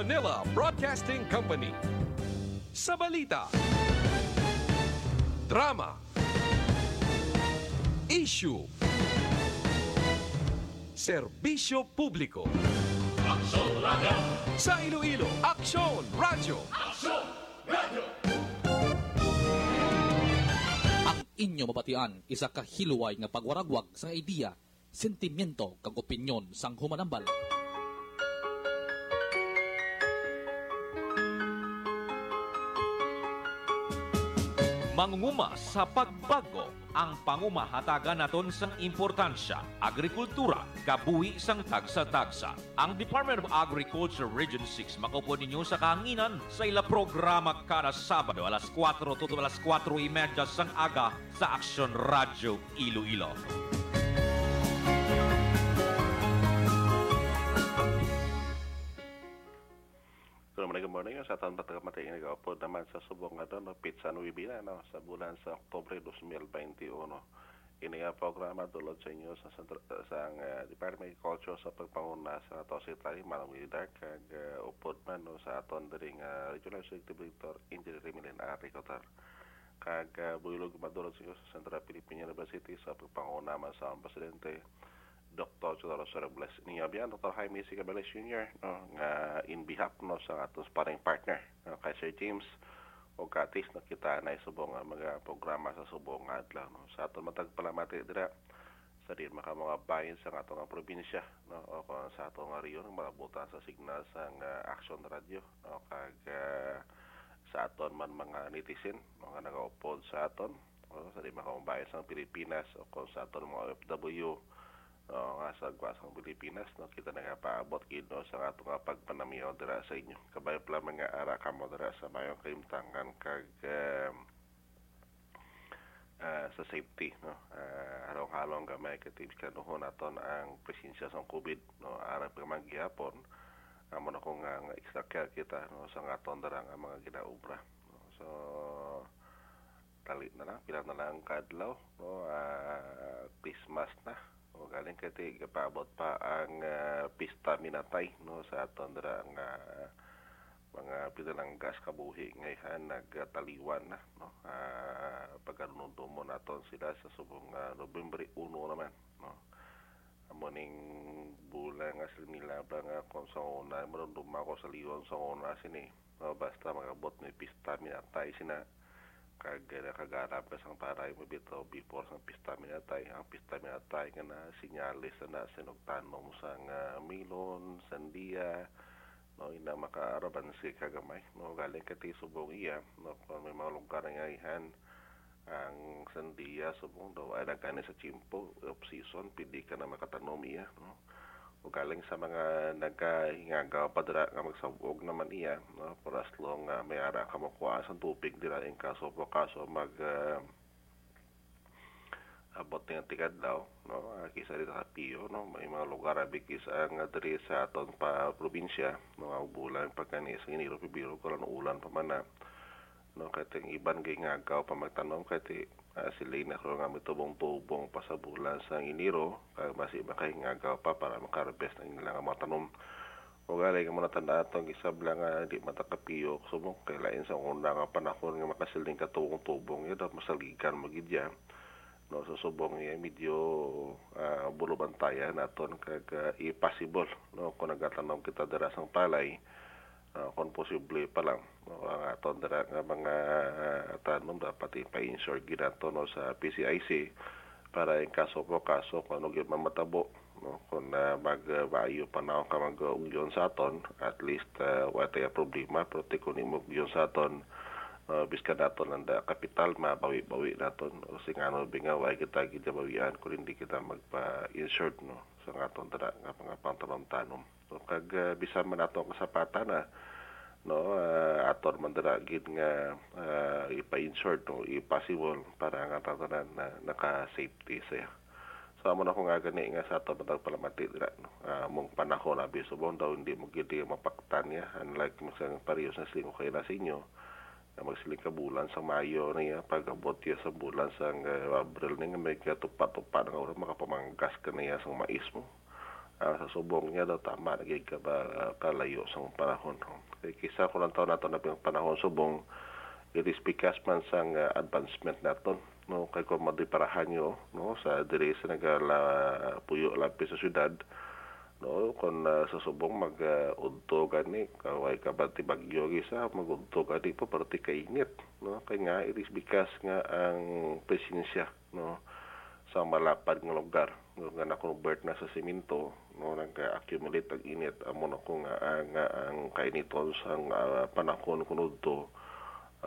Manila Broadcasting Company. Sa balita. Drama. Issue. Serbisyo publiko. Sa Iloilo, Aksyon Radio. ang inyo mabatian isa ka hiluway nga pagwaragwag sa idea, sentimiento kag opinyon sang humanambal. Mangunguma sa pagbago ang pangumahatagan naton sang importansya, agrikultura, kabuhi sang tagsa-tagsa. Ang Department of Agriculture Region 6 makaupo ninyo sa kahanginan sa ila programa kada Sabado alas 4 to alas 4.30 sang aga sa Action Radio Iloilo. Morning. Sa taon pagkamatay nag-upload naman sa subong nga doon, Pizza Nuibina, no, sa bulan sa Oktobre 2021. Ini nga programa dulot sa inyo sa, sa ang, uh, Department of Culture sa pagpanguna sa ato si Tari Manang Wilidar kag uh, upod man no, sa aton diri nga Regional Executive Director Engineer Remilin Ari Cotar kag uh, builog madulot sa inyo sa Central Philippine University sa pagpanguna man sa Presidente Dr. Chodoro Sorobles. Niya biyan, Dr. Jaime C. Cabales Jr. No, nga in behalf no, sa atos paring partner, no, kay Sir James o katis no, kita na isubong nga mga programa sa subong adlaw. No. Sa aton matag palamati dira sa din maka mga bayan sa atong nga probinsya no o sa atong nga riyon malabutan sa signal sa nga action radio no kag ah, sa aton man mga netizen mga nagaupod sa aton o sa di makaumbayan sa Pilipinas o sa aton mga OFW o nga sa gwasang Pilipinas no kita na nga paabot kino sa nga nga pagpanamiyaw dira sa inyo. Kabay pala mga ara kamo dira sa mayong kaimtangan kag um, ah, sa safety no? Uh, halong-halong gamay katib kanuhon aton ang presensya sa COVID no? Ara pa magyapon amo na kung nga nga extra care kita no? Sa aton dara nga mga ginaubra no? so tali na lang pila na lang kadlaw no? Ah, Christmas na o galing kati paabot pa ang ah, pista minatay no sa aton dara nga mga pidalang gas kabuhi ngayon nagtaliwan na no. Uh, pagkanunod mo naton sila sa subong uh, Nobyembre 1 naman no. Amoning bulan nga sila nila ba nga kung sa una marundum ako sa liyon sa una sini no, basta magabot ni pista minatay sina kag nakagarap ka sang taray mo bitaw before sang pista minatay. Ang pista minatay nga na sinyalis na sinugtanom sang uh, milon sandia no ina makaaraban si kagamay. No galing kati subong iya. No kung may mga lugar nga ihan ang sandia subong daw. Ay nagkani sa chimpo off season pili ka na makatanom iya no o galing sa mga nagkahingagaw pa dira nga magsabog naman iya no? For as long nga may ara ka makuha sa tubig dira in kaso po kaso mag ah, abot nga tigad daw no? Ah, kisa dito sa Pio no? May mga lugar abi kisa nga diri sa aton pa probinsya no? Nga bulan pagkani sa iniro pibiro lang ulan pa man na no? Kateng iban kay nga agaw pa magtanom kati uh, sila na ko nga mitubong tubong pa sa iniro kay mas iba kay nga agaw pa para makarabes na nila nga mga tanom. O gali ka muna tanda atong isabla nga di matakapiyo subong kay lain sa una nga panahon nga makasiling katubong tubong yun daw masaligan magidya no so subong iya medyo uh, bulubantayan naton kag uh, i-possible no kung nagatanom kita dira sang palay uh, kung posible pa lang no ang aton dira nga mga uh, tanom dapat ipa-insure ginato no sa PCIC para in kaso po kaso kung ano gyud mamatabo no kung uh, magbayo pa na ka mag-ugyon sa aton at least uh, wala problema. Pero kung ugyon sa aton uh, biskan naton nanda kapital mabawi-bawi naton o sing ano bingaw ay kita kita bawian kung hindi kita magpa-insured no sa aton dara nga pantalon tanom so kag uh, bisan man aton kasapatan na no uh, aton man dara gid nga uh, ipa-insured no i-possible para nga tatanan na naka-safety siya. So amo na ko nga gani nga sa ato matag palamati dira no. Uh, mong panahon abi subong daw hindi mo gid mapaktan niya. Unlike mo sa parehas na sila kay na sa inyo. na magsiling ka bulan sa Mayo niya pagabot niya sa bulan sa uh, Abril niya may katupa-tupa nga oras makapamanggas ka niya sa mais mo. Ah, sa subong niya daw tama naging ka ba kalayo sa panahon kay kisa ko lang taon nato na panahon subong it is because man sang ah, advancement naton no? Kay ko madiparahan nyo no? Sa diri sa nagala puyo lapi sa syudad no kon uh, sa subong mag uh, gani kaway ka ba ti bagyo gisa magudto gani po perti kainit no? Kay nga it is because nga ang presensya no sa malapad nga lugar no, nga na-convert na sa semento no nag-accumulate ang init amo na ko nga ah, nga ang kainiton sa uh, panahon kunod to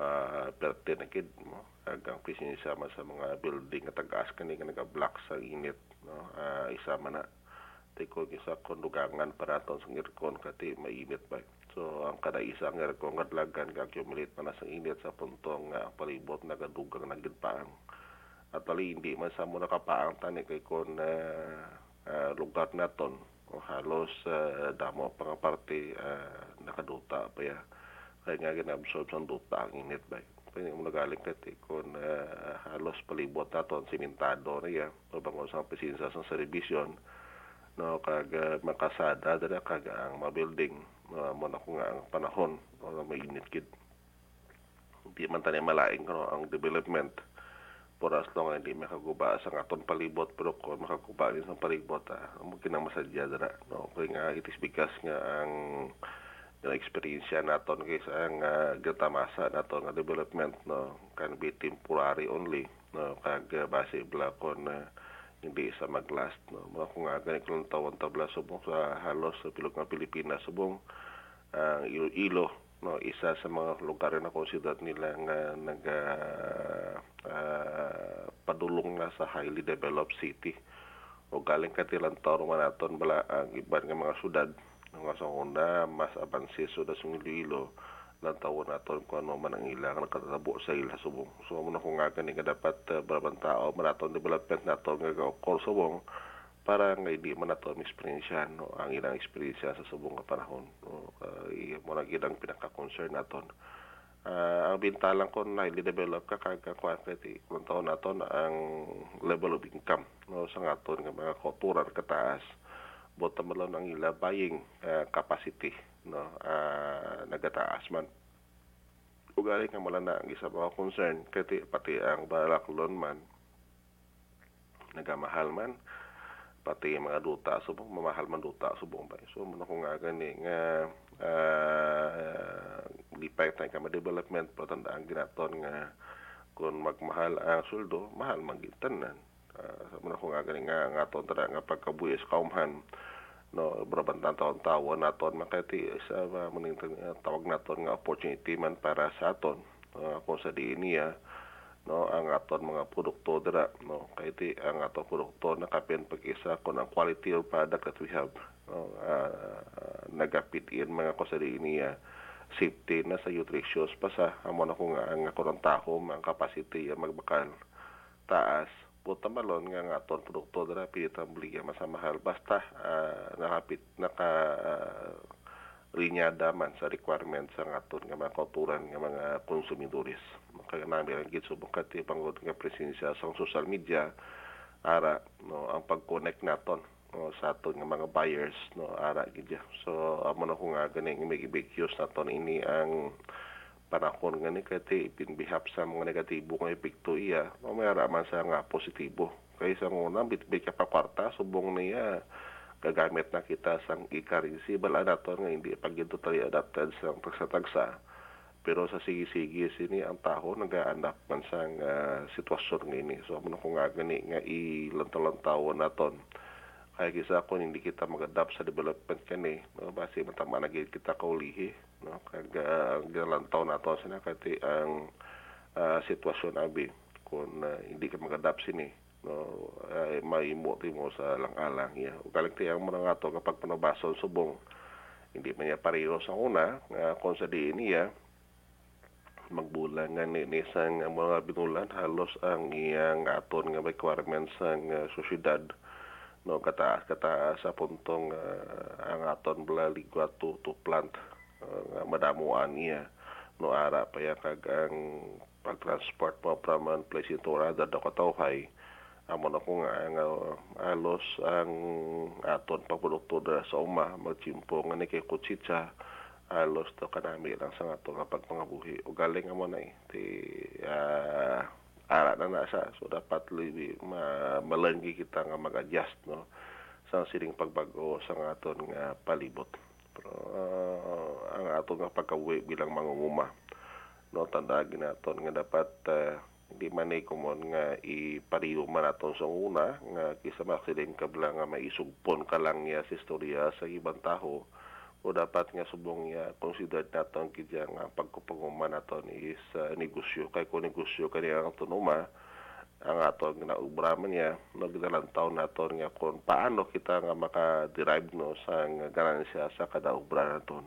uh, perte na kid mo agang presensya sa mga building nga tagas kani nga naga-block sa init no? Ah, isa man na tiko gisa kondugangan para aton sa aircon kati mainit ba? So ang kada isa ang aircon kadlagan ga-accumulate pa na sa init sa puntong nga palibot na gid paang at ali hindi man sa mo nakapaang tani kay kon uh, uh, lugar naton o halos uh, damo pa parte uh, nakaduta pa ya. Kaya nga ginabsorb sa duta ang init ba? Kaya mo nagaling kati kon uh, halos palibot naton simentado na ya. O bangon sa presinsa sa servisyon no kag uh, makasada dala kag ang mga building uh, mo na ko nga ang panahon o may init kid hindi man tani malaing no, ang development. For as long hindi makaguba sa aton palibot pero kung makaguba din sa palibot ah, mo kinang masadya dara no. Kay nga it is because nga ang yung experience naton kay sa ang uh, gatamasa naton nga development no can be temporary only no kag uh, base bla kon uh, hindi sa maglast no? Mga kung nga ganit lang tawon tabla subong sa halos sa pilog ng Pilipinas subong ang Iloilo no? Isa sa mga lugar na considered nila nga nag ah, padulong na sa highly developed city. O galing katilang taon man naton bala ang iban nga mga syudad nga sa una mas abansiso da sa Iloilo lang tawon naton kung ano man ang ilang nakatabo sa ila. Subong so mo na kung nga gani nga dapat uh, barabang tao manaton development naton nga ga subong para nga hindi man nato experience no? Ang ilang experience sa subong nga panahon no? Uh, mo na gidang pinaka-concern naton Ah, ang bintalang ko na highly develop ka kag quantity kung taon naton ang level of income no? Sa ngaton nga mga kultural kataas bota malon ang ila buying ah, capacity no ah, nagataas man. Ugali nga mala na ang isa mga concern kati pati ang balaklon man nagamahal man pati mga duta subong mamahal man duta subong ba so mo ko nga gani nga uh, lipay tayo ka development patandaan ginaton nga kung magmahal ang suldo mahal man gintanan uh, so mo ko nga gani nga nga ton tada nga pagkabuyes kaumhan no brabantan taon tawon naton makati sa uh, muning uh, tawag naton nga opportunity man para sa aton. Uh, kung sa diin niya no ang aton mga produkto dira no. Kay ti ang aton produkto nakapen pag-isa kon ang quality of product that we have no uh, nagapit in mga kusari niya safety na sa nutritious pa sa amo na ko ang kurang taho ang capacity ang magbakal taas puta malon nga nga aton produkto dira pilitan buliya masamahal. Basta uh, nakapit naka uh, linyada man sa requirements sa aton nga mga kauturan nga mga konsumidores kaya namin ang git subong kati pangod nga presensya sa social media ara no ang pag-connect naton no, sa aton nga mga buyers no ara gidya. So amo na ko nga gani nga may naton ini ang panahon nga ni kati pinbihap sa mga negatibo nga epekto iya no may sa nga positibo. Kay sa una bitbit pa kwarta subong niya gagamit na kita sang e-currency. Bala naton nga hindi pag totally adapted sa tagsa-tagsa. Pero sa sige-sige sini ang taho nagaanap man sang uh, sitwasyon ngini so amo ko nga gani nga ilantaw-lantaw naton kaya kisa kung hindi kita mag-adapt sa development kani no? Base matama na gid kita kaulihi no? Kag uh, gilantaw nato sina kati ang uh, sitwasyon abi kung uh, hindi ka mag-adapt sini no? Ay maimo mo sa lang-alang ya ugaling tiyang mo nga to kapag panabason subong hindi man niya pareho sa una nga kung sa diin niya magbulan nga ni, ni sang mga binulan halos ang iyang aton nga requirements sang uh, sosyedad no kataas kataas sa puntong uh, ang aton bala ligwa to, plant uh, madamuan niya no ara pa ya kag ang pag-transport mo one place into another do katawhay amo na ko nga nga alos ang aton pagprodukto da sa uma magchimpo nga ni kay kutsitsa alos to kanami lang sa ato nga pagpangabuhi o galing amo na eh ti ah, ara na na siya so dapat libi ma malenggi kita nga mag-adjust no? Sa sining pagbago sa nga aton nga palibot. Pero ah, ang aton nga pagkabuhi bilang mangunguma no? Tandaan naton nga dapat ah, hindi man ay kumon nga ipariyo man aton sa una nga kisa maksideng ka bala nga maisugpon ka lang niya sa istorya sa ibang taho dapat nga subong niya consider naton kidya nga pagkupanguman naton is ah, negosyo. Kay kung negosyo kaniya ang tunuma ang aton ginaubraman niya no ginalantaw naton nga kung paano kita nga maka-derive no sa nga ganansya sa kada ubra naton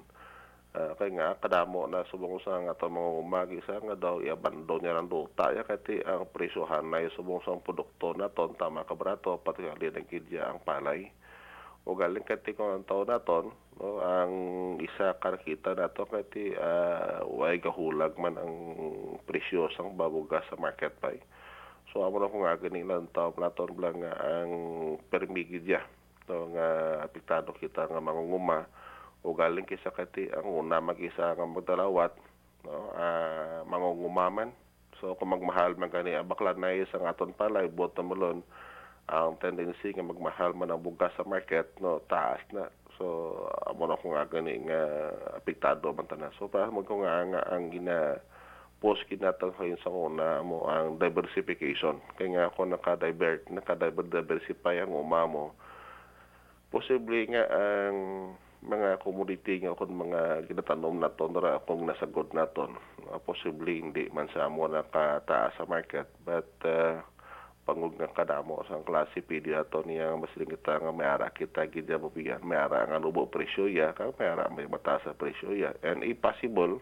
Ah, kay nga kadamo na subong sa nga to mga umagi sa nga daw iabandon niya ng duta ya kati ang presyohan na subong sa produkto na ton tama ka brato pati ali ng kidya ang palay o galing kati kung ang taon naton no? Ang isa karkita nato kati uh, way gahulag man ang presyo sang babugas sa market pay so amo na ko nga gani lang taon naton lang nga ang permigidya no? Nga apektado kita nga mangunguma. O galing kisa kati ang una mag-isa nga magdalawat no? Ah mangungumaman so kung magmahal man kani ang bakla na isang aton palay bottom malon ang tendency nga magmahal man ang bugas sa market no taas na. So amo na ko nga gani nga apektado man tanan so para mo ko nga nga ang gina post kinatang kayon sa una mo ang diversification. Kay nga ako naka-divert naka-diversify ang uma mo. Posible nga ang mga commodity nga kung mga ginatanom na ton ra kung nasagod na ton uh, posible hindi man sa amo nakataas sa market. But uh, pangug nga kadamo sa klase pidi ato niya masiling kita nga may ara kita gidya mabiyan may ara nga lubo presyo ya ka may ara may mataas sa presyo ya. And if possible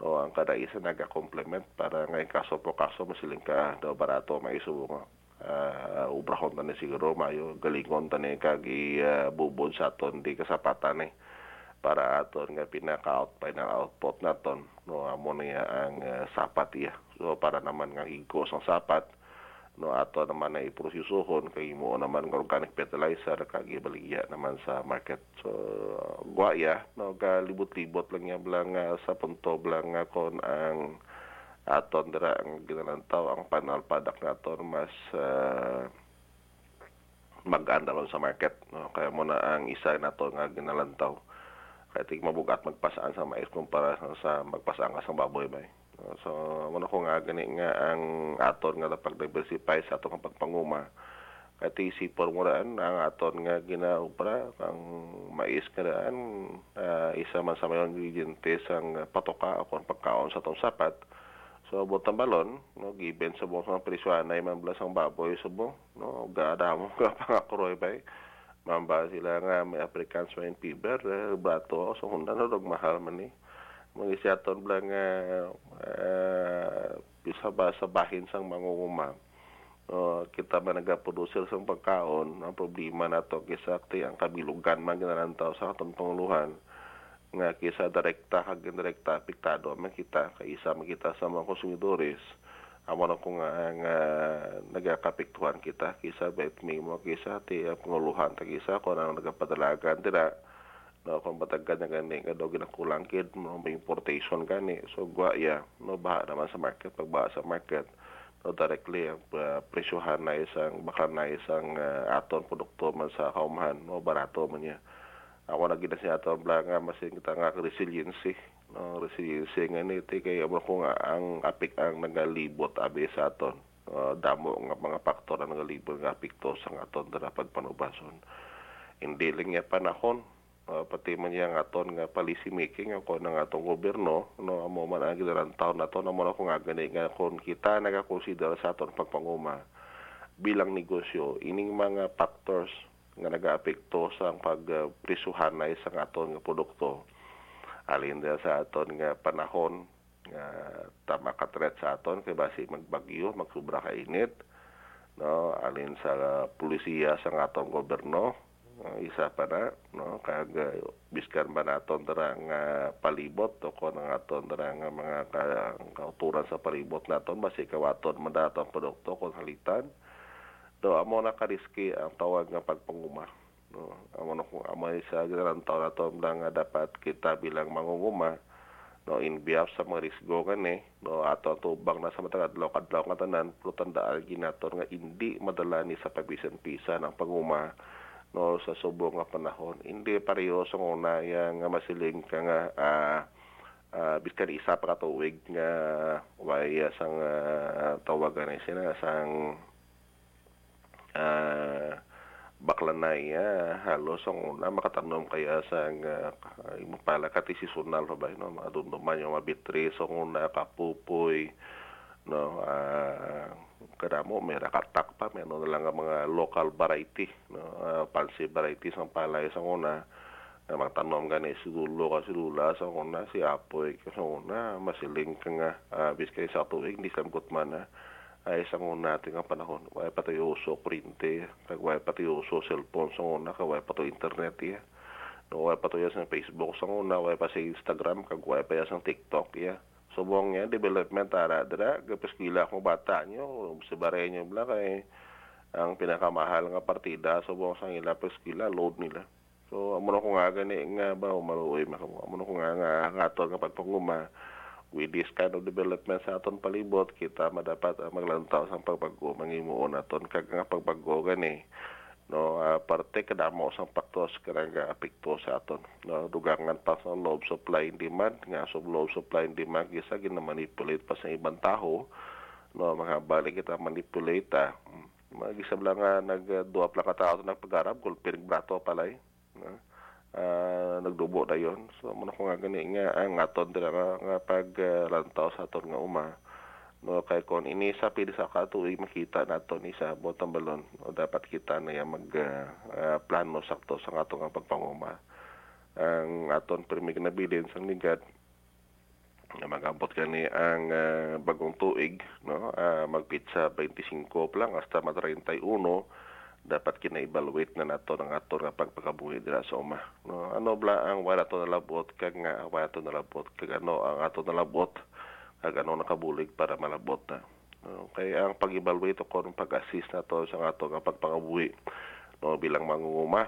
no ang kada isa naga-complement para nga kaso po kaso masiling ka daw barato may isubo nga uh, ubrahon tani siguro mayo galingon tani kagi uh, bubod sa aton di kasapatan eh para aton nga pinaka-out ng output naton no amo niya ang uh, sapat iya so para naman nga higos ang sapat no ato naman na iprosesuhon kay mo naman nga organic fertilizer kagi baligya naman sa market. So uh, guaya no galibot-libot lang yan lang uh, sa punto lang nga kon ang aton dira ang ginalantaw ang panal product naton mas uh, mag-anda sa market no. Kaya mo na ang isa nato nga ginalantaw. Kaya tig mabugat magpasaan sa mais kumpara sa magpasaan ka sa baboy bay? So mo ko nga gani nga ang aton nga pag diversify sa atong pagpanguma. Kaya tig sipor mo raan ang aton nga ginaupra ang mais nga raan uh, isa man sa mayon ingredientes ang patoka o pagkaon sa atong sapat. So botang balon, no given sa buong mga presyohan ay mamblas ang baboy sa buong, no gada mo ka pangakuroy ba Mamba sila nga may African swine fever, eh, bato so hunda no mahal man ni. Mga isyaton blang uh, bisa ba sa bahin sang mangunguma. No, kita man nagaproducer sa pagkaon, ang problema nato kisakti ang kabilugan man ginalantaw sa atong panguluhan nga kisa direkta kag indirekta apektado man kita kay isa man kita sa mga konsumidores kung nga nga nagakapektuhan kita kisa bet mo kisa ti panguluhan ta kisa ko na tira no kung batagad na gani nga daw ginakulang kid mo may importation gani so gwa ya no baha naman sa market. Pag baha sa market no directly ang uh, presyohan na isang baka na isang uh, aton produkto man sa kaumahan no barato man niya. Ako na gina siya ito nga masin kita nga resiliency no resiliency nga ni ti kay amo ko nga ang apik ang nagalibot abi sa aton. Uh, damo nga mga faktor ang nagalibot nga apekto sa aton dara pagpanubason hindi lang nga panahon uh, pati man yang aton nga policy making ako ng atong gobyerno no amo man ang gidaran taon na to na mo na ko nga gani nga kung kita nagakonsider sa aton pagpanguma bilang negosyo ining mga factors nga nagaapekto sa pagprisuhan na isang aton nga produkto. Alin sa aton nga panahon nga tama ka sa aton kay basi magbagyo magsubra ka init no alin sa pulisiya sa atong gobyerno uh, isa pa na no? Kag biskan man aton dara nga palibot? O kon ang aton dara nga mga ka, kauturan sa palibot naton basi kawaton man atong produkto kon halitan do amo na kariski ang tawag nga pagpanguma no? Amo na kung amo sa ganang taon na to nga dapat kita bilang mangunguma no? In behalf sa mga risgo gani no? Ato ang tubang na sa matag adlaw kadlaw nga tanan pero tandaan ginaton nga hindi madala ni sa pabisan pisa ng panguma no sa subong nga panahon. Hindi pareho sa una yang nga masiling ka nga ah uh, biskan isa pa ka tuig nga way uh, sang uh, tawagan ni sina sang uh, baklanay uh, halos ang una makatanom kaya sang uh, pala ka tisisunal pa ba no madumduman yung mabitri. So una kapupoy no uh, kadamo may rakatak pa may ano lang ang mga local variety no? Uh, fancy variety sang palay sang una. Na magtanom gani si dulo ka si lula sa una si apoy ka sa una masiling ka nga uh, biskay sa tuig hindi samkot man ay sa una ating nga panahon way pa tayo uso printe kag way pa tayo uso cellphone sa una kag way pa tayo internet ya no way pa tayo sa Facebook sa una way pa sa Instagram kag way pa sa TikTok ya subong nga development ara dira gapos kila akong bata nyo sa bare nyo bla kay ang pinakamahal nga partida subong sa ila peskila load nila. So amo na ko nga gani nga ba maluoy makamo amo na ko nga nga nga aton nga pagpanguma. With this kind of development sa aton palibot kita madapat uh, maglantaw sa pagbago mangimuon aton kag nga pagbago gani no uh, parte kadamo sang faktos kanang nga apekto sa aton. No dugangan pa sa low supply and demand. Nga so low supply and demand gisa ginamanipulate pa sa ibang taho no mga balik kita manipulate ah. Magisab lang nga nag-duwa pala ka tao nagpag-arab, kung pinagbrato palay. Na uh, nagdubo na yon so muna ko nga gani nga ang aton dira nga, nga pag uh, sa aton nga uma. no kay kon ini sa pili sa katuig makita nato ni sa bottom balon o dapat kita na yan mag uh, uh, plano sakto sa aton nga pagpanguma. Ang aton primig na bilin sa ligat na magabot kani ang uh, bagong tuig no? Uh, magpitsa 25 lang hasta ma 31 dapat kina-evaluate na nato ng ato nga pagpakabuhi dira sa uma. No, ano bla ang wala to nalabot kag nga wala to nalabot kag ano ang ato nalabot kag ano nakabulig para malabot na. No, kay ang pag-evaluate ng pag-assist na to sa ato nga pagpakabuhi no bilang mangunguma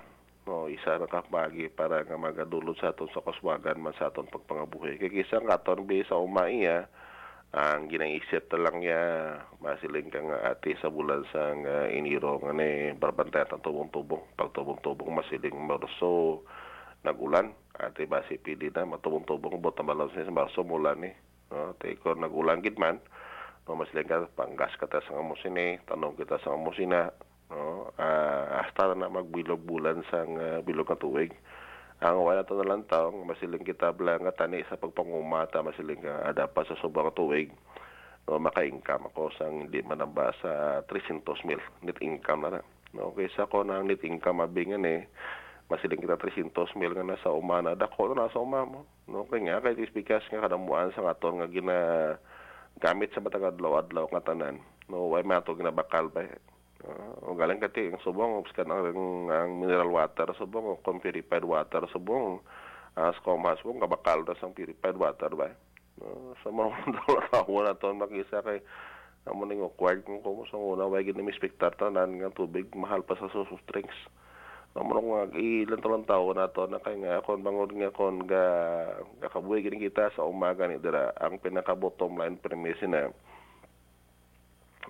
no isa na kapagi para nga magadulot sa aton sa kaswagan man sa aton pagpangabuhi. Kay kisa nga aton bi sa uma iya ang ginaisip ta lang ya masiling ka ati sa bulan sa nga iniro nga ni barbantay ang tubong-tubong. Pag tubong-tubong masiling marso nagulan. Ati basi pili na matubong-tubong bot na sa marso mulan ni no te ko nagulan gid man. No masiling ka panggas ka ta sa musine tanong kita sa musina no uh, hasta na magbilog bulan sa uh, bilog nga tuig. Ang wala to na lang taong masiling kita bla nga tani sa pagpangumata masiling ka ada pa sa sobrang tuig. No maka-income ako sang hindi manamba sa 300 mil net income na na no kaysa ko na net income abingan eh masiling kita 300 mil nga nasa umana dako na nasa uma mo. No kay nga kay speakers nga kadamuan sa aton nga gina gamit sa matag adlaw-adlaw nga tanan. No way mato ginabakal ba? Uh, galing kati ang subong kan ang, ang mineral water subong kung purified water subong. Uh, skomas subong kabakal na sang purified water ba? Uh, sa mga dollar na to makisa kay amo ning acquired kung kumo sa una way gid mi spektar tanan nga tubig mahal pa sa soft drinks amo nga ilan to lang tawo na to na kay nga kon bangod nga kon ga gakabuhi gid kita sa umaga ni dira ang pinaka bottom line premise na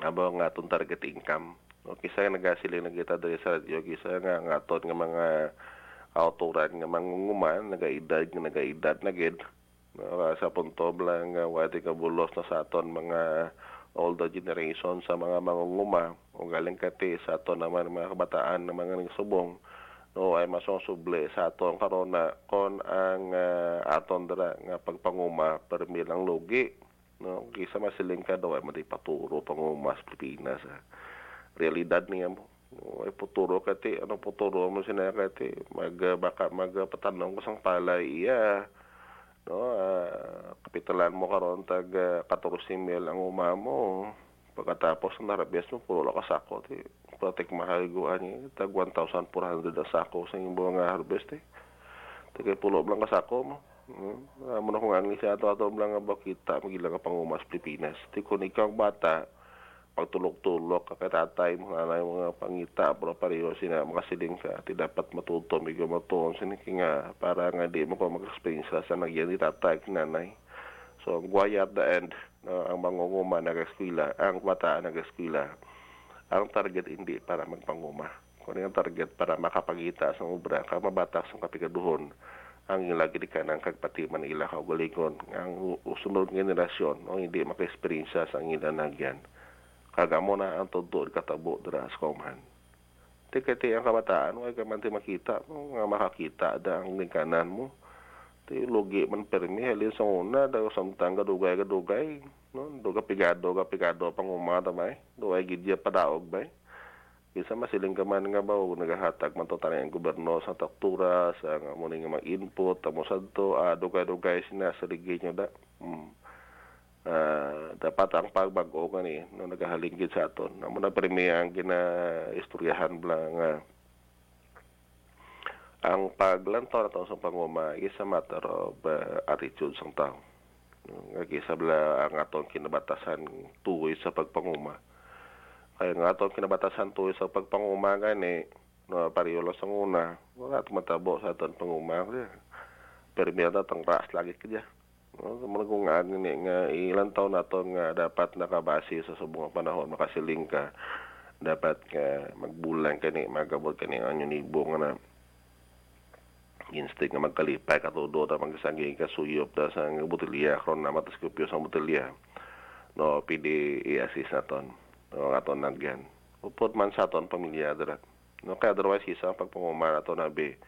abo nga atong target income. O kisa nga nagasiling na kita diri sa radyo kisa nga nga aton nga mga autoran nga mangunguman nagaedad nga nagaedad na gid. No, sa punto lang nga wati ka bulos na sa aton mga older generation sa mga mangunguma o galing kati sa aton naman mga kabataan na mga nagsubong no ay masusuble sa aton karon na kon ang uh, aton dira nga pagpanguma permi lang logi no kisa masiling ka daw ay madi paturo panguma sa Pilipinas ha realidad niya mo. Ay puturo kati, ano puturo mo sina kati, mag baka magpatanong ko sang palay iya. No, uh, kapitalan mo karon tag uh, 14 mil ang uma mo. Pagkatapos ng narabes mo, puro lang kasako. Ti. Protect mahaliguan niya. Tag 1,400 ang sako sa inyong mga harvest. Eh. Tagay pulo lang kasako mo. Hmm. Uh, muna kung ang isa ato ato lang nga bakita, magilang ka pang umas Pilipinas. Ti kung ikaw bata, pagtulog-tulog ka kay tatay mo na mga pangita pero pareho sina makasiling ka ti dapat matuto mi matuon sini nga para nga di mo ko mag-experience sa nagyan ni tatay kinanay. So ang guaya at the end no, ang mangunguma nag-eskwela ang bata nag-eskwela ang target hindi para magpanguma. Kung ang target para makapagita sa obra ka mabatak sa kapikaduhon ang ilagi di kanang kagpatiman ila kaugalingon ang usunod nga generasyon no hindi maka-experience sa ang ila kagamo na ang tudto katabo dira sa kauman tikati ang kabataan ay ka man makita nga makakita da ang lingkanan mo ti logi man permi halin sa una da samtang gadugay gadugay no do pigado ka pigado pangumata may do ay gidya padaog bay isa masiling ka man nga ba o nagahatag man to tanay ang gobyerno sa taktura sa nga mga input tamo sadto ah, dugay-dugay sinasaligid nyo da. Mm. Ah, dapat ang pagbago kani no nagahalingkid sa aton namo na premi ang ginaistoryahan bla nga. Ang paglantaw na to sa panguma is a matter of uh, attitude sang tao nga kisa bla ang aton kinabatasan tuoy sa pagpanguma. Kaya nga ato ang kinabatasan tuoy sa pagpanguma gani no pariyolo sa una wala tumatabo sa aton panguma. Permiya tang ras lagi kaya no mo kung nga ni nga ilang taon na to nga dapat nakabase sa subong panahon makasiling ka. Dapat ka magbulan kani magabot kani ang nibo nga na instinct nga magkalipay katudo ta magsanggi ka suyop ta sa nga botelya kron na mataskopyo sa botelya. No pidi i-assist naton no aton nagyan. Upod man sa aton pamilya dira no kaya otherwise isa pagpanguma nato na be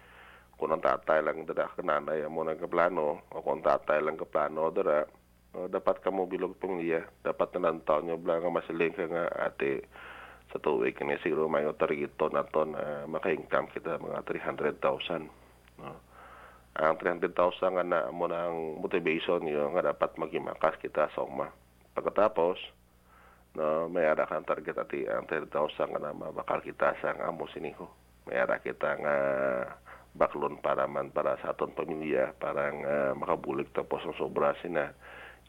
kung ang tatay lang dira kananay mo nagkaplano o kung tatay lang kaplano dira no, dapat ka mo bilog pamilya dapat nanantaw nyo bla nga masiling ka nga ate. Sa tuwig kini siguro may targeto nato na maka-income kita mga 300,000 no ang 300,000 nga na mo na ang motivation niyo nga dapat magimakas kita sa uma. Pagkatapos no may ara kang target ati ang 300,000 nga na mabakal kita sa amo siniko may ara kita nga baklon para man para sa aton pamilya para nga makabulig tapos ang sobra sina.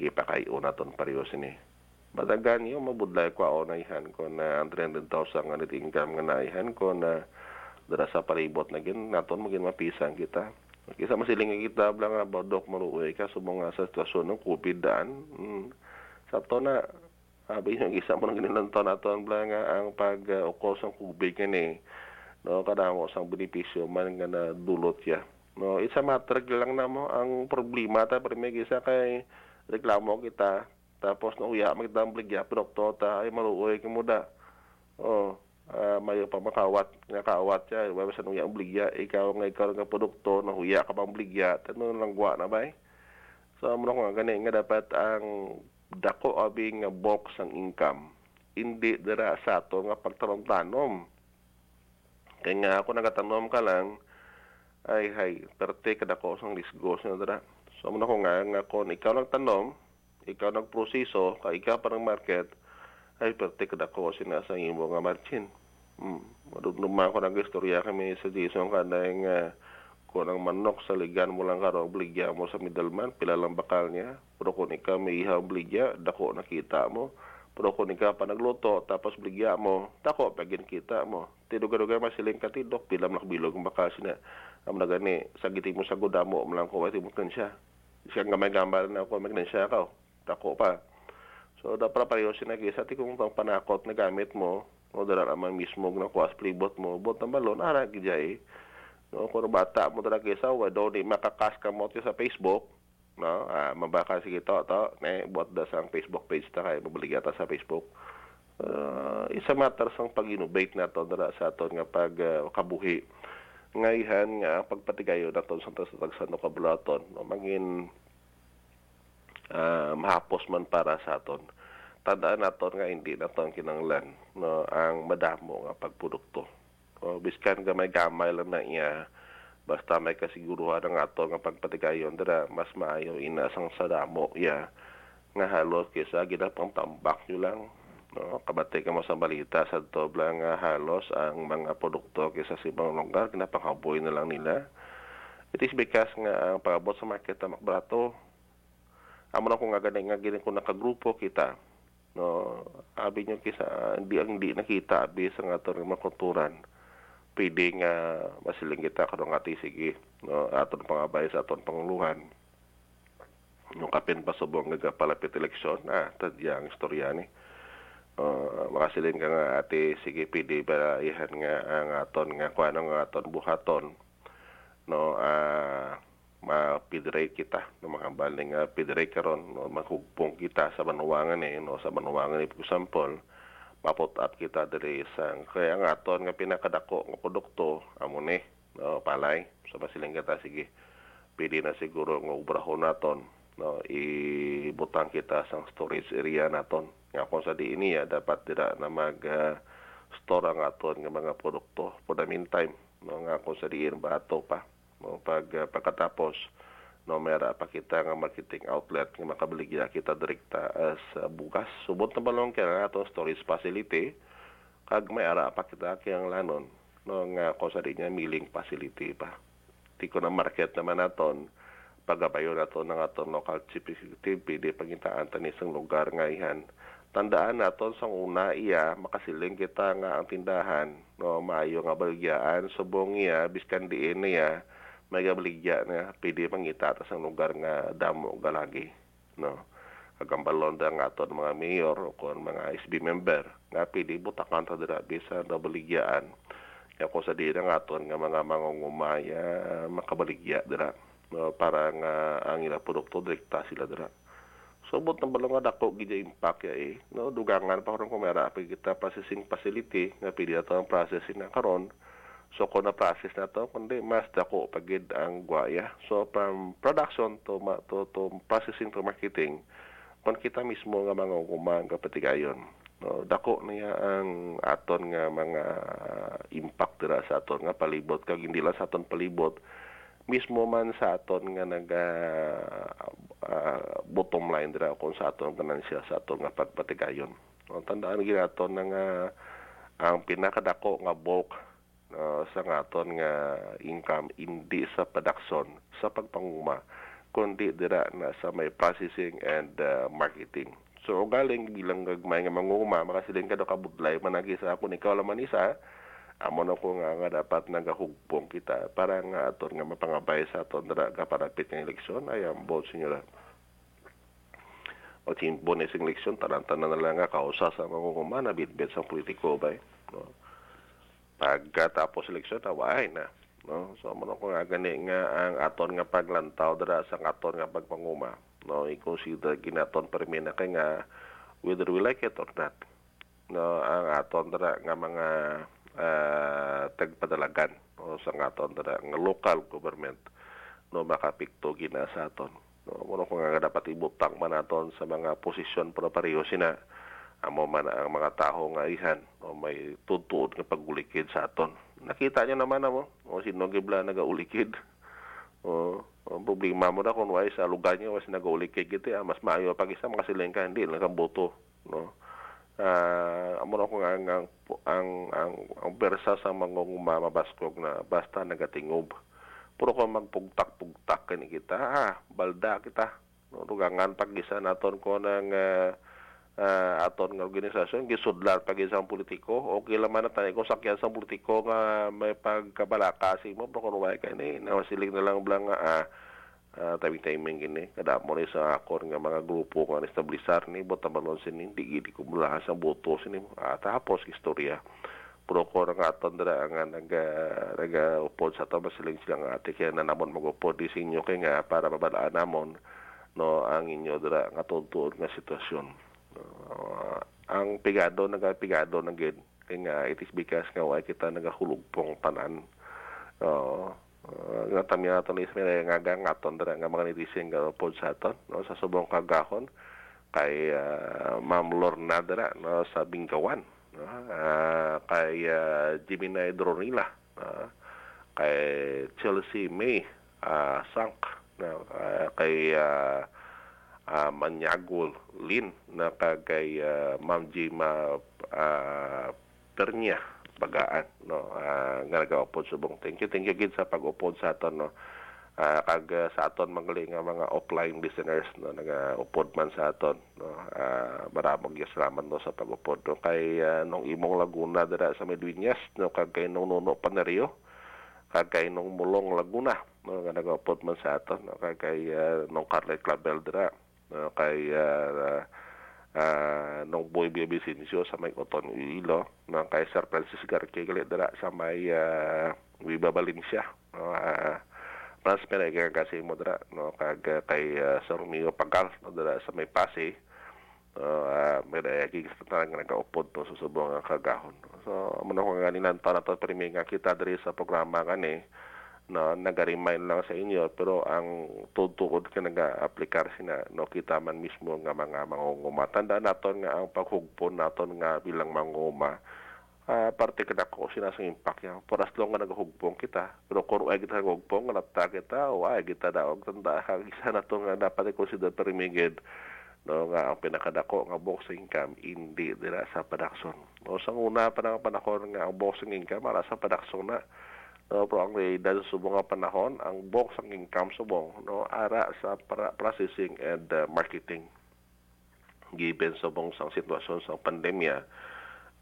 Ipakayo naton pareho sini. Badagan yo mabudlay ko ako naihan ko na ang 300,000 nga net income nga naihan ko na dara sa palibot na gin naton magin mapisan kita. Kisa masiling kita bla nga bodok maruoy ka mga sa sitwasyon ng COVID daan. Mm. sa to na abi yung isa mo nang ginilang to naton bla nga ang pag uh, ukos ang kubig kani no kadamo sang benepisyo man nga na dulot ya no isa matter lang na mo ang problema. Ta prime gisa kay reklamo kita. Tapos na uya magdang bligya pinokto ta ay maruoy ka muda oh uh, mayo pa makawat nga kawat ya wa sa uya bligya. Ikaw nga ikaw nga produkto na huya ka pang bligya. Tanong lang gwa na bay so mo nga gani nga dapat ang dako abi nga box ang income. Hindi dira sa ato nga pagtanom-tanom kaya nga ako nagatanom ka lang ay hay perte kada ko sang lisgos na dira. So mo ko nga nga kon ikaw nagtanom ikaw nagproseso kay ikaw parang market ay perte kada ko sinasa imo nga margin. Hmm madugduma ko nag istorya kami sa Jason kada nga kung ang manok sa ligan mo lang karo obligya mo sa middleman pila lang bakal niya. Pero kung ikaw may ihaw obligya dako nakita mo. Pero kung ikaw pa nagluto tapos bligya mo dako pagin kita mo tiduga-duga masiling ka tidok pila man bilog ang bakal sina am na gani sagiti mo sa gudamo mo lang ko ay timukan siya. Siya nga may gambar na ako magnan siya ka dako pa. So dapat pareho sinagisa ti kung pang panakot na gamit mo o dara naman mismo na kuas plibot mo bot ang balon ara gijay no kung bata mo dara kisa wa do ni makakas ka mo sa Facebook no? Ah, mabaka sige to to ne bot da sang Facebook page ta kay mabaligya sa Facebook uh, isa matter sang pag-innovate na to dara sa aton nga pag uh, kabuhi. Ngayhan nga pagpatigayo na to sa tagsan no kabulaton no mangin uh, mahapos man para sa aton. Tandaan naton nga hindi naton kinanglan no ang madamo nga pagprodukto o biskan gamay gamay lang na iya basta may kasiguruhan ang ato nga pagpatigayon dira mas maayo inasang sa damo ya nga halos kisa ginapang tambak nyo lang no kabate ka mo sa balita sa dobla nga halos ang mga produkto kisa sa ibang lugar ginapanghaboy na lang nila. It is because nga ang pagabot sa market na makbrato amo na ko nga gani nga gini ko nakagrupo kita. No abi nyo kisa hindi ang hindi nakita abi sa nga aton nga makulturan pwede nga masiling kita karon nga sige. No aton pangabay sa aton panguluhan. No kapin pa subong nga palapit eleksyon? Ah tadya ang istorya ni uh, makasilin ka nga ate. Sige pwede ba ihan nga ang aton nga kuano nga aton buhaton no ah mapidray kita. No baling nga pidray karon no maghugpong kita sa banuwangan eh. No sa banuwangan eh for example maput up kita diri sa kaya nga aton nga pinakadako nga produkto amo ni no palay. Sa basiling kita sige. Pwede na siguro nga ubrahon naton no ibutang kita sa storage area naton nga kung sa diini ya dapat dira na mag ah, ang aton nga mga produkto. For the meantime no nga kung sa diin bato pa. No pag ah, pagkatapos no mera pa kita nga marketing outlet nga makabaligya kita direkta as ah, bugas subot na balong kaya nga atong storage facility? Kag may ara pa kita kayang lanon. No nga kung sa di niya milling facility pa. Di ko na market naman naton pagabayo nato ng aton local chief executive pwede pangitaan tanis ang lugar nga ihan tandaan naton sa una iya makasiling kita nga ang tindahan no? Maayo nga baligyaan subong iya biskan diin niya may gabaligya na pwede pangita ta sa lugar nga damo galagi no? Kagambalon da nga aton mga mayor o mga SB member nga pwede butakan ta dira bisa na baligyaan. Kaya kung sa di nga aton nga mga mangungumaya makabaligya dira no, para nga ang ila produkto direkta sila dira subot na balong dako gid impact ya eh. No dugangan pa karon kung mayara pa kita processing facility nga pwede ato ang processing na karon. So kung na process na to kundi mas dako pagid ang guaya. So from production to ma, to, to processing to marketing kung kita mismo nga mga umang kapatigayon. No dako niya ang aton nga mga impact dira sa aton nga palibot. Kag hindi lang sa aton palibot mismo man sa aton nga nag ah, bottom line dira kung sa aton ganansya sa aton nga pagpatigayon. No, tandaan gyud aton nga ang pinakadako nga bulk ah, sa nga aton nga income hindi sa production sa pagpanguma kundi dira na sa may processing and ah, marketing. So galing bilang gagmay nga manguma makasiling ka do kabudlay managi sa ako ikaw laman isa amo na ko nga nga dapat nagahugpong kita. Para nga aton nga mapangabay sa aton dira ka parapit nga eleksyon ay ang vote senyora. O timbo na isang eleksyon tanan-tanan na lang nga kausa sa mga kumana bitbit sa politiko ba no? Pagkatapos eleksyon away na no? So mo ko nga gani nga ang aton nga paglantaw dira sa aton nga pagpanguma no? I-consider ginaton permina kay nga whether we like it or not no? Ang aton dira nga mga uh, tagpadalagan o sa nga aton dira nga local government no makapikto gina sa aton. No mo ko nga dapat ibutang man aton sa mga posisyon para pareho sina amo man ang mga taho nga ihan o may tutuod nga pagulikid sa aton. Nakita niyo naman amo o sino gibla nagaulikid? O ang problema mo na kung why sa lugar niyo was nagaulikid giti ah, mas maayo pag isa makasiling ka hindi lang boto no ah amo ko nga ang ang ang, ang, ang bersa sa mga mabaskog na basta nagatingob puro ko magpugtak-pugtak kani kita. Ah balda kita. No rugangan pag isa naton ko ng ah, ah, aton nga organisasyon. Gisudlar pag isang politiko. Okay lang man na kung sakyan sa politiko nga may pagkabalakasi mo pero kung wala kani nawasilig na lang blang nga ah, uh, timing timing gini kada mo sa akor nga mga grupo nga establisar ni bota balon sini di gidi ko mula sa boto sini uh, tapos istorya. Puro ko nga aton dira nga naga naga upod sa to basiling sila nga ate. Kaya na namon magupod di sinyo kay nga para mabalaan namon no ang inyo dira nga tutuod nga sitwasyon. Uh, ang pigado naga pigado na gid. Kay nga it is because nga why kita nagahulog pong tanan. Uh, Uh, nga tamya aton is may nga nga aton dira nga mga netizen nga pod sa aton no sa subong kagahon. Kay uh, Ma'am Lorna dira no sa Bingkawan no uh, kay uh, Jiminay Dronila uh, kay Chelsea May uh, Sank no uh, kay uh, uh, Manyagol Lin na kay uh, Ma'am Jima uh, Pernya bagaan no? Uh, nga nagaupod subong thank you. Thank you gid sa pag-upod sa aton no? Ah, kag ah, sa aton magaling nga mga offline listeners no? Nagaupod man sa aton no? Uh, maraming salamat no sa pagupod no? Kay ah, nung imong Laguna dira sa Meduñas no? Kag kay nung Nuno Panerio kag kay nung Mulong Laguna no? Nga nagaupod man sa aton no? Kag kay ah, nung Carlet Clabel dira no? Kay ah, ah, nung Boy Bia Vicencio sa may Oton Ilo no kay Sir Francis Garque gali dira sa may uh, Viva Valencia. No ah, Mas pinag kasi mo dira no kag kay uh, Sir Romeo Pagal no dira sa may Pasay. No uh, may dayagig sa tanang nga nagaupod to sa subong kagahon. So amo na ko nga ninan pa na to primi nga kita diri sa programa kani no naga-remind lang sa inyo pero ang tutukod ka naga-aplikar sina no kita man mismo nga mga mangunguma. Tandaan naton nga ang paghugpon naton nga bilang mangunguma ah parte ka dako sina sa impact yan for as long nga nagahugpong kita pero kung ay kita nagahugpong nga napta kita o ay kita daog tanda isa na to nga dapat i-consider permigid no nga ang pinakadako nga boxing income hindi dira sa production. No sa una pa nga panahon nga ang boxing income ara sa production na no pero ang realidad sa nga panahon ang boxing income subong no? Ara sa para- processing and uh, marketing. Given subong sang sitwasyon sa pandemya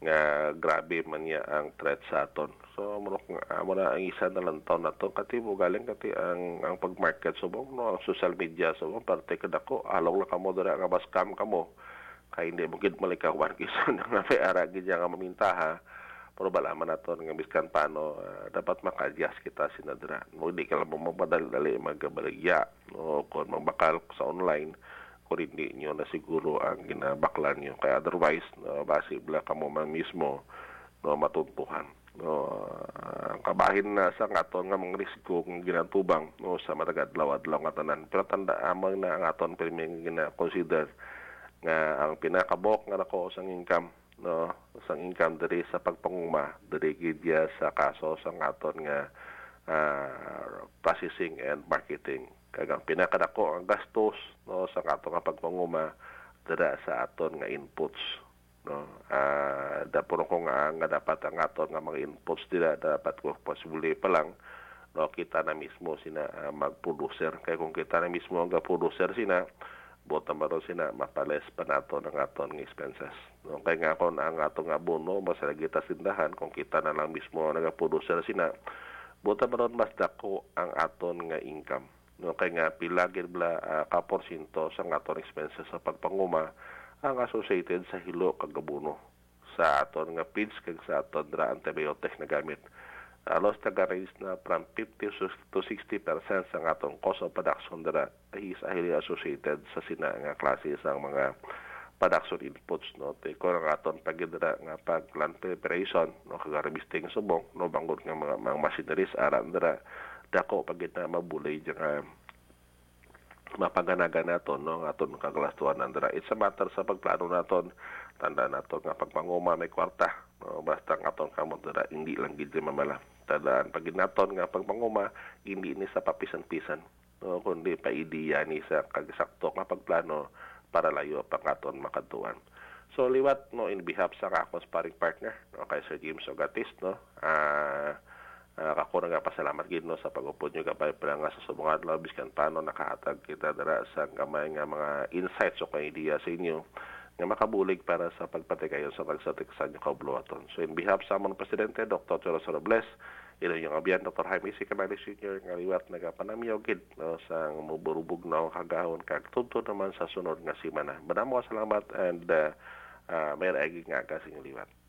nga grabe man niya ang threat sa aton. So mo nga amo na ang isa na lang taon na to kati mo galing kati ang ang pag-market subong no? Ang social media subong parte kada ko along na kamo dira nga bas scam kamo kay hindi mo gid malikawan kisa nga may ara gid nga mamintaha pero balaman naton nga biskan paano ah, dapat makaadjust kita sinadra no hindi ka lang mamadali magbaligya no kung magbakal sa online kung hindi nyo na siguro ang ginabaklan nyo. Kaya otherwise, no, basibla ka mo man mismo no, matuntuhan. No, ah, ang kabahin na sa aton nga mga risiko kung ginatubang no, sa matagadlaw-adlaw nga tanan. Pero tanda amang na ang aton pirming gina-consider nga ang pinakabok nga nako sang income no sang income diri sa pagpanguma diri gid sa kaso sa aton nga ah, processing and marketing. Kag ang pinakadako ang gastos no sa aton nga pagpanguma dira sa aton nga inputs no. Ah da puno ko nga nga dapat ang aton nga mga inputs dira dapat ko possibly pa lang no kita na mismo sina ah, mag-producer. Kay kung kita na mismo ang producer sina bota maron sina mapales pa nato ng aton nga expenses. No kay nga kon ang aton nga abono masalagi ta sindahan kung kita na lang mismo nagaproducer sina bota maron mas dako ang aton nga income. No kay nga pila bla ah, ka sa aton expenses sa pagpanguma ang associated sa hilo kag abono sa aton nga feeds kag sa aton dra antibiotics na gamit alos taga-range na from 50 to 60 percent sa atong cost of production dira is highly associated sa sina nga klase sa mga production inputs no? Te ko ang aton pagidra nga pag plant preparation no? Kag harvesting subong no? Bangod nga mga, mga machineries aran dira dako pagid na mabulay nga mapaganaga naton no? Nga aton kaglastuan nandra it's a matter sa pagplano naton tanda naton nga pagpanguma may kwarta no basta nga aton kamot dira hindi lang gid mamala. Tandaan pag naton nga pagpanguma hindi ni sa papisan-pisan. No kundi pa ideya ni sa kagsakto nga pagplano para layo pa katon makatuan. So liwat no in behalf sa akong sparring partner no kay Sir James Ogatis no ah Uh, ako nga pasalamat gid no sa pagupod nyo kapay pala nga sa subong adlaw biskan paano nakahatag kita dara sa gamay nga mga insights o kay idea sa inyo nga makabulig para sa pagpatikayon sa pagsatik sa inyo kabuluwaton. So in behalf sa among presidente Dr. Cholo Robles, ilo yung abiyan Dr. Jaime C. Camales Sr. nga liwat nagapanamiyaw gid no, sa muburubog na kagahon kag tudto naman sa sunod nga simana. Madamo salamat and uh, uh, may nga kasing liwat.